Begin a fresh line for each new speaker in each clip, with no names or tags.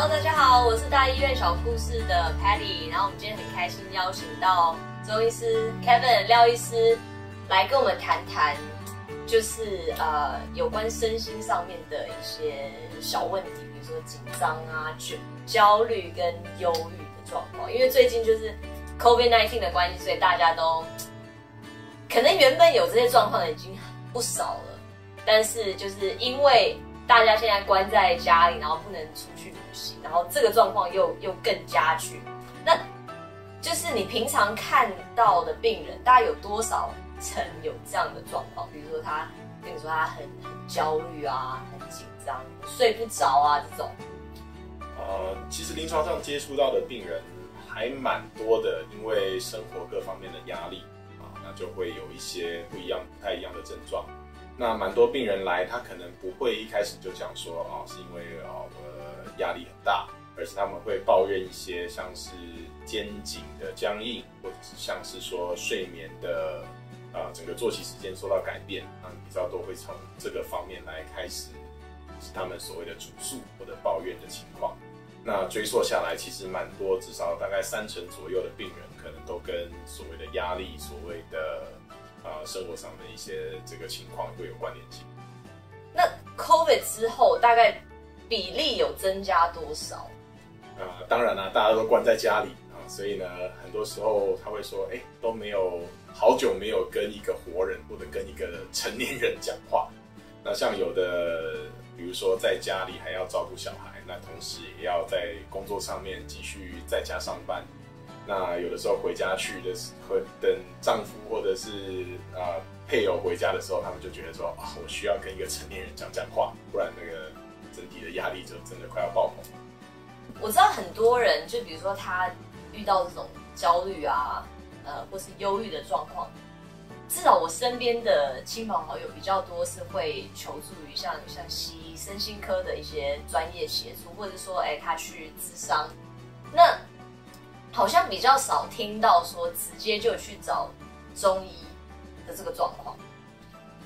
Hello，大家好，我是大医院小护士的 Patty，然后我们今天很开心邀请到中医师 Kevin 廖医师来跟我们谈谈，就是呃有关身心上面的一些小问题，比如说紧张啊、焦焦虑跟忧郁的状况。因为最近就是 COVID-19 的关系，所以大家都可能原本有这些状况的已经不少了，但是就是因为大家现在关在家里，然后不能出去旅行，然后这个状况又又更加剧。那就是你平常看到的病人，大概有多少层有这样的状况？比如说他跟你说他很很焦虑啊，很紧张，睡不着啊这种。
呃，其实临床上接触到的病人还蛮多的，因为生活各方面的压力啊，那就会有一些不一样、不太一样的症状。那蛮多病人来，他可能不会一开始就讲说啊，是因为啊我压力很大，而是他们会抱怨一些像是肩颈的僵硬，或者是像是说睡眠的啊整个作息时间受到改变，他们比较多会从这个方面来开始，是他们所谓的主诉或者抱怨的情况。那追溯下来，其实蛮多，至少大概三成左右的病人，可能都跟所谓的压力、所谓的啊、生活上的一些这个情况会有关联性。
那 COVID 之后，大概比例有增加多少？
啊，当然啦、大家都关在家里啊，所以呢，很多时候他会说，哎，都没有好久没有跟一个活人或者跟一个成年人讲话。那像有的，比如说在家里还要照顾小孩，那同时也要在工作上面继续在家上班。那有的时候回家去的时会等丈夫或者是啊、配偶回家的时候，他们就觉得说啊，我需要跟一个成年人讲讲话，不然那个整体的压力就真的快要爆棚。
我知道很多人，就比如说他遇到这种焦虑啊，呃，或是忧郁的状况，至少我身边的亲朋好友比较多是会求助于像像西医身心科的一些专业协助，或者说，哎，他去咨商，那好像比较少听到说直接就去找中医的这个状况。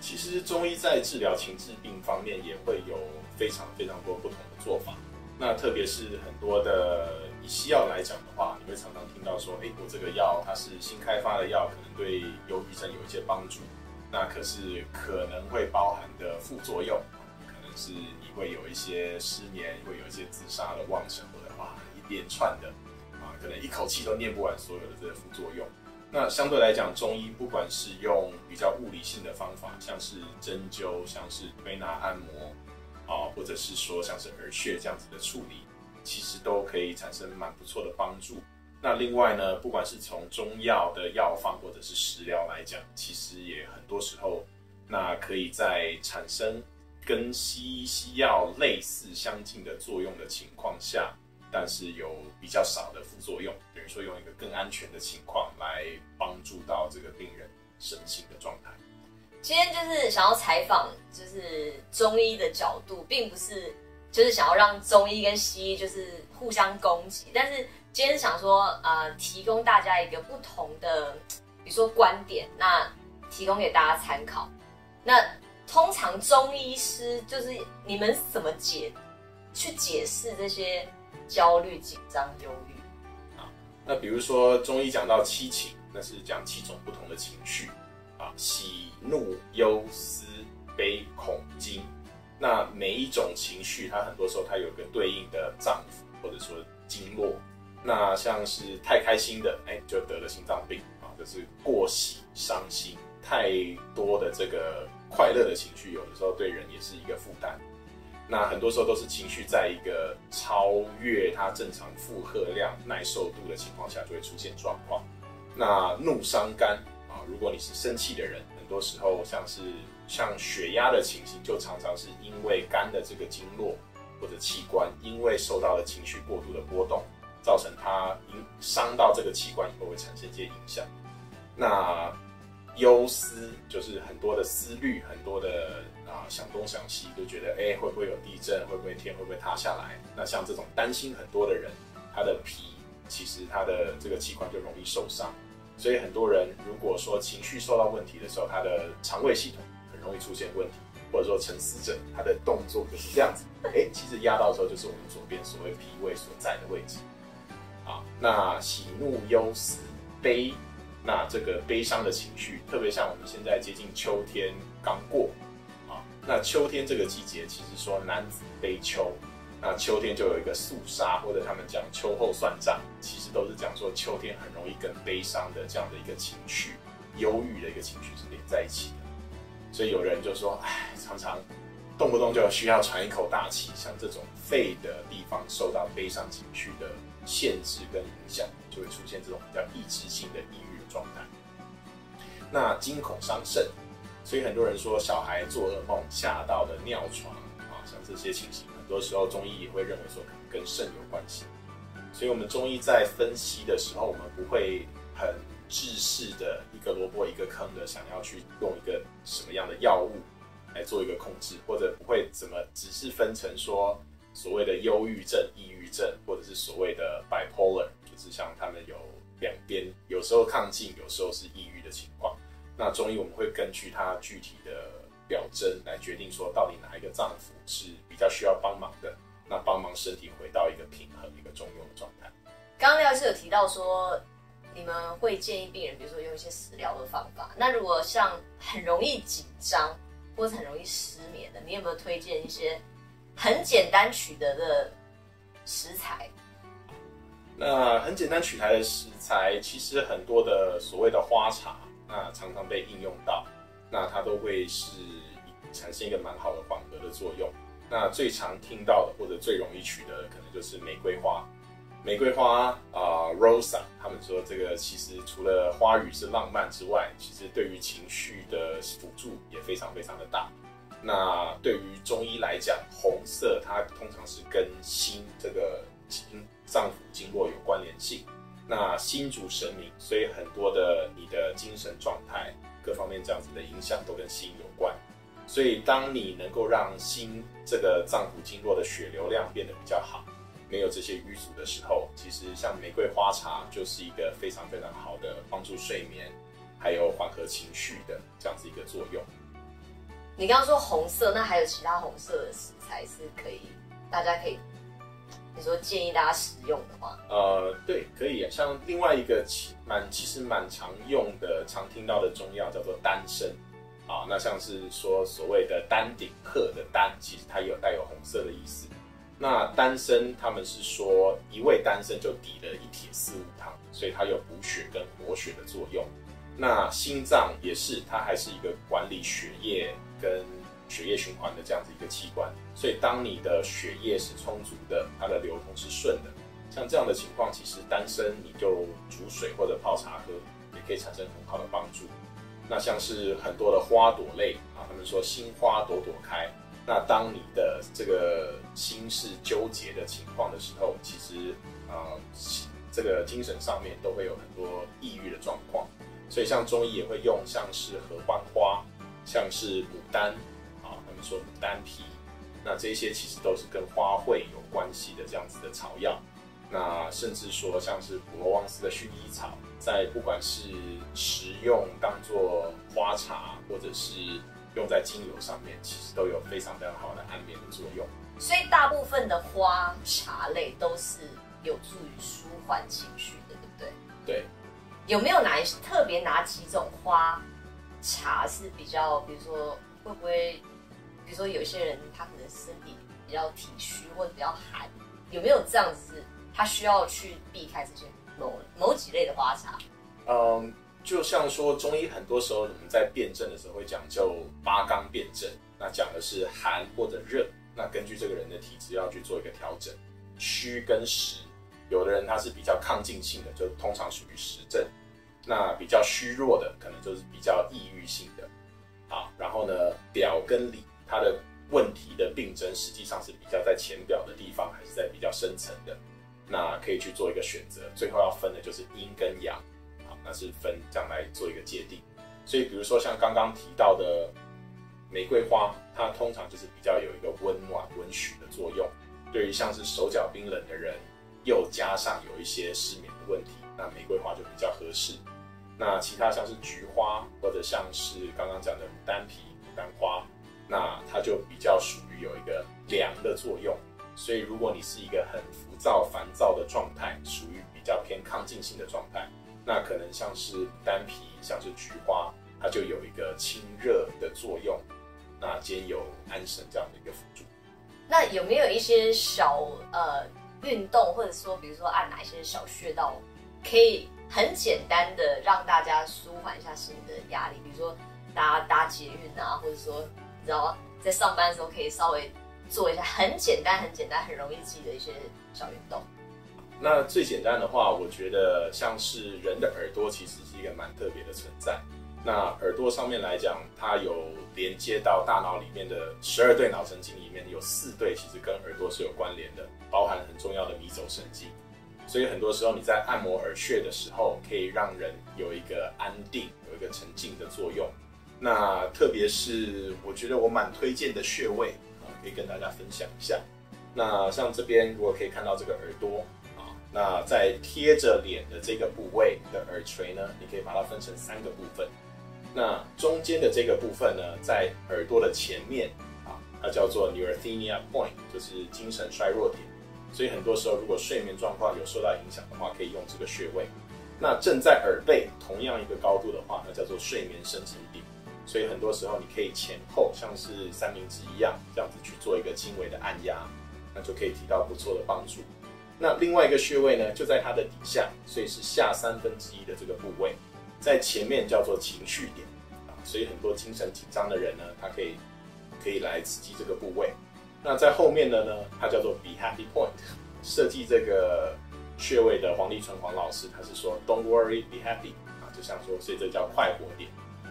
其实中医在治疗情志病方面也会有非常非常多不同的做法。那特别是很多的以西药来讲的话，你会常常听到说，哎，我这个药它是新开发的药，可能对忧郁症有一些帮助。那可是可能会包含的副作用，可能是你会有一些失眠，会有一些自杀的妄想，或者哇一连串的，可能一口气都念不完所有的这些副作用。那相对来讲，中医不管是用比较物理性的方法，像是针灸、像是推拿按摩啊，或者是说像是耳穴这样子的处理，其实都可以产生蛮不错的帮助。那另外呢，不管是从中药的药方或者是食疗来讲，其实也很多时候，那可以在产生跟西医西药类似相近的作用的情况下，但是有比较少的副作用，等于说用一个更安全的情况来帮助到这个病人身心的状态。
今天就是想要采访，就是中医的角度，并不是就是想要让中医跟西医就是互相攻击，但是今天想说，呃，提供大家一个不同的，比如说观点，那提供给大家参考。那通常中医师就是你们怎么解去解释这些焦虑、紧张、忧郁啊？
那比如说中医讲到七情，那是讲七种不同的情绪啊，喜怒忧思悲恐惊。那每一种情绪，它很多时候它有一个对应的脏腑或者说经络。那像是太开心的，哎，就得了心脏病啊，就是过喜伤心，太多的这个快乐的情绪，有的时候对人也是一个负担。那很多时候都是情绪在一个超越它正常负荷量、耐受度的情况下，就会出现状况。那怒伤肝啊，如果你是生气的人，很多时候像是像血压的情形，就常常是因为肝的这个经络或者器官，因为受到了情绪过度的波动，造成它影伤到这个器官以后会产生一些影响。那忧思就是很多的思虑，很多的啊想东想西，就觉得哎会不会有地震，会不会天会不会塌下来？那像这种担心很多的人，他的脾其实他的这个器官就容易受伤，所以很多人如果说情绪受到问题的时候，他的肠胃系统很容易出现问题。或者说沉思者，他的动作就是这样子。哎，其实压到的时候就是我们左边所谓脾胃所在的位置。啊，那喜怒忧思悲，那这个悲伤的情绪，特别像我们现在接近秋天刚过，啊，那秋天这个季节，其实说男子悲秋。那秋天就有一个肃杀，或者他们讲秋后算账，其实都是讲说秋天很容易跟悲伤的这样的一个情绪、忧郁的一个情绪是连在一起的。所以有人就说，哎，常常动不动就需要喘一口大气，像这种肺的地方受到悲伤情绪的限制跟影响，就会出现这种比较抑制性的抑郁。那惊恐伤肾，所以很多人说小孩做噩梦吓到的尿床啊，像这些情形。很多时候中医也会认为说可能跟肾有关系，所以我们中医在分析的时候，我们不会很制式的一个萝卜一个坑的想要去用一个什么样的药物来做一个控制，或者不会怎么只是分成说所谓的忧郁症、抑郁症，或者是所谓的 bipolar，就是像他们有两边，有时候亢进，有时候是抑郁的情况。那中医我们会根据它具体的。表征来决定说到底哪一个脏腑是比较需要帮忙的，那帮忙身体回到一个平衡、一个中庸的状态。
刚刚廖医师有提到说，你们会建议病人，比如说用一些食疗的方法。那如果像很容易紧张或者很容易失眠的，你有没有推荐一些很简单取得的食材？
那很简单取材的食材，其实很多的所谓的花茶，那常常被应用到。那它都会是产生一个蛮好的缓和的作用。那最常听到的或者最容易取得的，可能就是玫瑰花。玫瑰花啊，Rosa，他们说这个其实除了花语是浪漫之外，其实对于情绪的辅助也非常非常的大。那对于中医来讲，红色它通常是跟心这个经脏腑经络有关联性。那心主神明，所以很多的你的精神状态。各方面这样子的影响都跟心有关，所以当你能够让心这个脏腑经络的血流量变得比较好，没有这些淤阻的时候，其实像玫瑰花茶就是一个非常非常好的帮助睡眠，还有缓和情绪的这样子一个作用。
你刚刚说红色，那还有其他红色的食材是可以，大家可以。你说建议大家使用的话，
呃，对，可以。像另外一个其蛮其实蛮常用的、常听到的中药叫做丹参，啊，那像是说所谓的丹顶鹤的丹，其实它也有带有红色的意思。那丹参他们是说一味丹参就抵了一铁四物汤，所以它有补血跟活血的作用。那心脏也是，它还是一个管理血液跟。血液循环的这样子一个器官，所以当你的血液是充足的，它的流通是顺的，像这样的情况，其实单身你就煮水或者泡茶喝，也可以产生很好的帮助。那像是很多的花朵类啊，他们说心花朵朵开，那当你的这个心事纠结的情况的时候，其实啊，这个精神上面都会有很多抑郁的状况。所以像中医也会用像是合欢花，像是牡丹。说牡丹皮，那这些其实都是跟花卉有关系的这样子的草药。那甚至说像是普罗旺斯的薰衣草，在不管是食用当做花茶，或者是用在精油上面，其实都有非常非常好的安眠的作用。
所以大部分的花茶类都是有助于舒缓情绪的，对不对？
对。
有没有哪一特别哪几种花茶是比较，比如说会不会？比如说，有些人他可能身体比较体虚或者比较寒，有没有这样子？他需要去避开这些某某几类的花茶？
嗯，就像说中医很多时候我们在辩证的时候会讲究八纲辩证，那讲的是寒或者热，那根据这个人的体质要去做一个调整。虚跟实，有的人他是比较亢进性的，就通常属于实症；那比较虚弱的，可能就是比较抑郁性的。好，然后呢，表跟里。它的问题的病症实际上是比较在浅表的地方，还是在比较深层的？那可以去做一个选择。最后要分的就是阴跟阳，好，那是分这样来做一个界定。所以，比如说像刚刚提到的玫瑰花，它通常就是比较有一个温暖、温煦的作用。对于像是手脚冰冷的人，又加上有一些失眠的问题，那玫瑰花就比较合适。那其他像是菊花，或者像是刚刚讲的牡丹皮、牡丹花。那它就比较属于有一个凉的作用。所以如果你是一个很浮躁、烦躁的状态，属于比较偏抗进性的状态，那可能像是丹皮、像是菊花，它就有一个清热的作用，那兼有安神这样的一个辅助。
那有没有一些小呃运动，或者说比如说按哪一些小穴道，可以很简单的让大家舒缓一下心里的压力？比如说搭搭捷运啊，或者说你知道在上班的时候可以稍微做一下很简单、很简单、很容易记的一些小运动。
那最简单的话，我觉得像是人的耳朵其实是一个蛮特别的存在。那耳朵上面来讲，它有连接到大脑里面的十二对脑神经里面有四对，其实跟耳朵是有关联的，包含很重要的迷走神经。所以很多时候你在按摩耳穴的时候，可以让人有一个安定、有一个沉静的作用。那特别是我觉得我蛮推荐的穴位啊，可以跟大家分享一下。那像这边如果可以看到这个耳朵啊。那在贴着脸的这个部位的耳垂呢，你可以把它分成三个部分。那中间的这个部分呢，在耳朵的前面啊，它叫做 neurathenia point，就是精神衰弱点。所以很多时候，如果睡眠状况有受到影响的话，可以用这个穴位。那正在耳背同样一个高度的话，那叫做睡眠深层点。所以很多时候，你可以前后像是三明治一样，这样子去做一个轻微的按压，那就可以提到不错的帮助。那另外一个穴位呢，就在它的底下，所以是下三分之一的这个部位，在前面叫做情绪点啊，所以很多精神紧张的人呢，他可以可以来刺激这个部位。那在后面的呢，它叫做 Be Happy Point。设计这个穴位的黄立纯黄老师，他是说 Don't worry, be happy 啊，就像说，所以这叫快活点。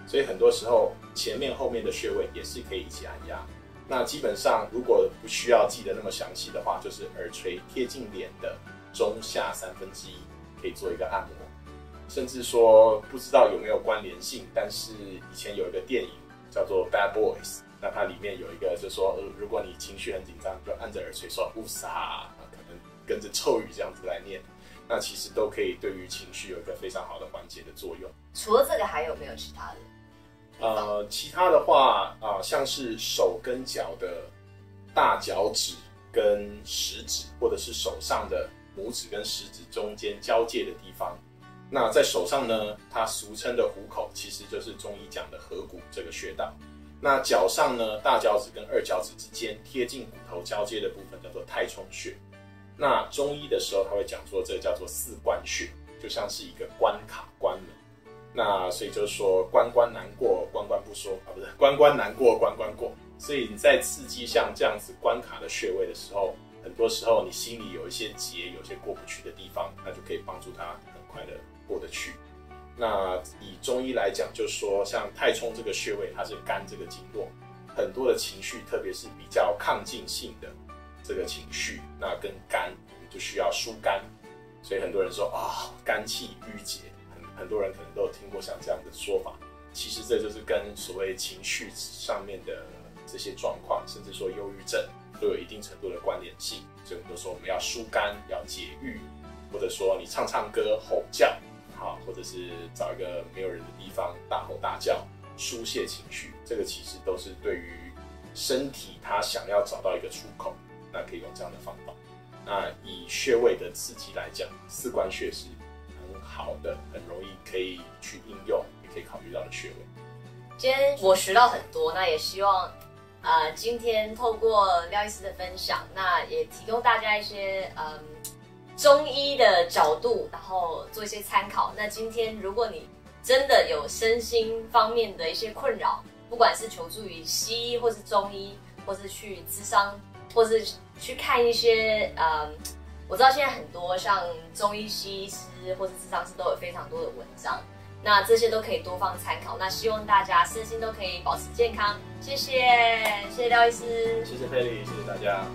所以很多时候前面后面的穴位也是可以一起按压。那基本上，如果不需要记得那么详细的话，就是耳垂贴近脸的中下三分之一，可以做一个按摩。甚至说不知道有没有关联性，但是以前有一个电影叫做《Bad Boys》，那它里面有一个就说，呃，如果你情绪很紧张，就按着耳垂说“乌撒”，可能跟着咒语这样子来念，那其实都可以对于情绪有一个非常好的缓解的作用。
除了这个，还有没有其他的？
呃，其他的话啊，像是手跟脚的大脚趾跟食指，或者是手上的拇指跟食指中间交界的地方。那在手上呢，它俗称的虎口，其实就是中医讲的合谷这个穴道。那脚上呢，大脚趾跟二脚趾之间贴近骨头交接的部分叫做太冲穴。那中医的时候，他会讲说这叫做四关穴，就像是一个关卡关门。那所以就是说，关关难过关关不说啊，不是关关难过关关过。所以你在刺激像这样子关卡的穴位的时候，很多时候你心里有一些结，有些过不去的地方，那就可以帮助他很快的过得去。那以中医来讲，就说像太冲这个穴位，它是肝这个经络，很多的情绪，特别是比较抗进性的这个情绪，那跟肝我们就需要疏肝。所以很多人说啊，肝气郁结。很很多人可能都有听过像这样的说法，其实这就是跟所谓情绪上面的这些状况，甚至说忧郁症，都有一定程度的关联性。所以我们都说我们要疏肝、要解郁，或者说你唱唱歌、吼叫，好，或者是找一个没有人的地方大吼大叫，疏泄情绪，这个其实都是对于身体它想要找到一个出口，那可以用这样的方法。那以穴位的刺激来讲，四关穴是很。好的，很容易可以去应用，也可以考虑到的穴位。
今天我学到很多，那也希望，呃，今天透过廖医师的分享，那也提供大家一些嗯中医的角度，然后做一些参考。那今天如果你真的有身心方面的一些困扰，不管是求助于西医，或是中医，或是去咨商，或是去看一些嗯。我知道现在很多像中医、西医师或是智商师都有非常多的文章，那这些都可以多方参考。那希望大家身心都可以保持健康。谢谢，谢谢廖医师，
谢谢佩丽，谢谢大家。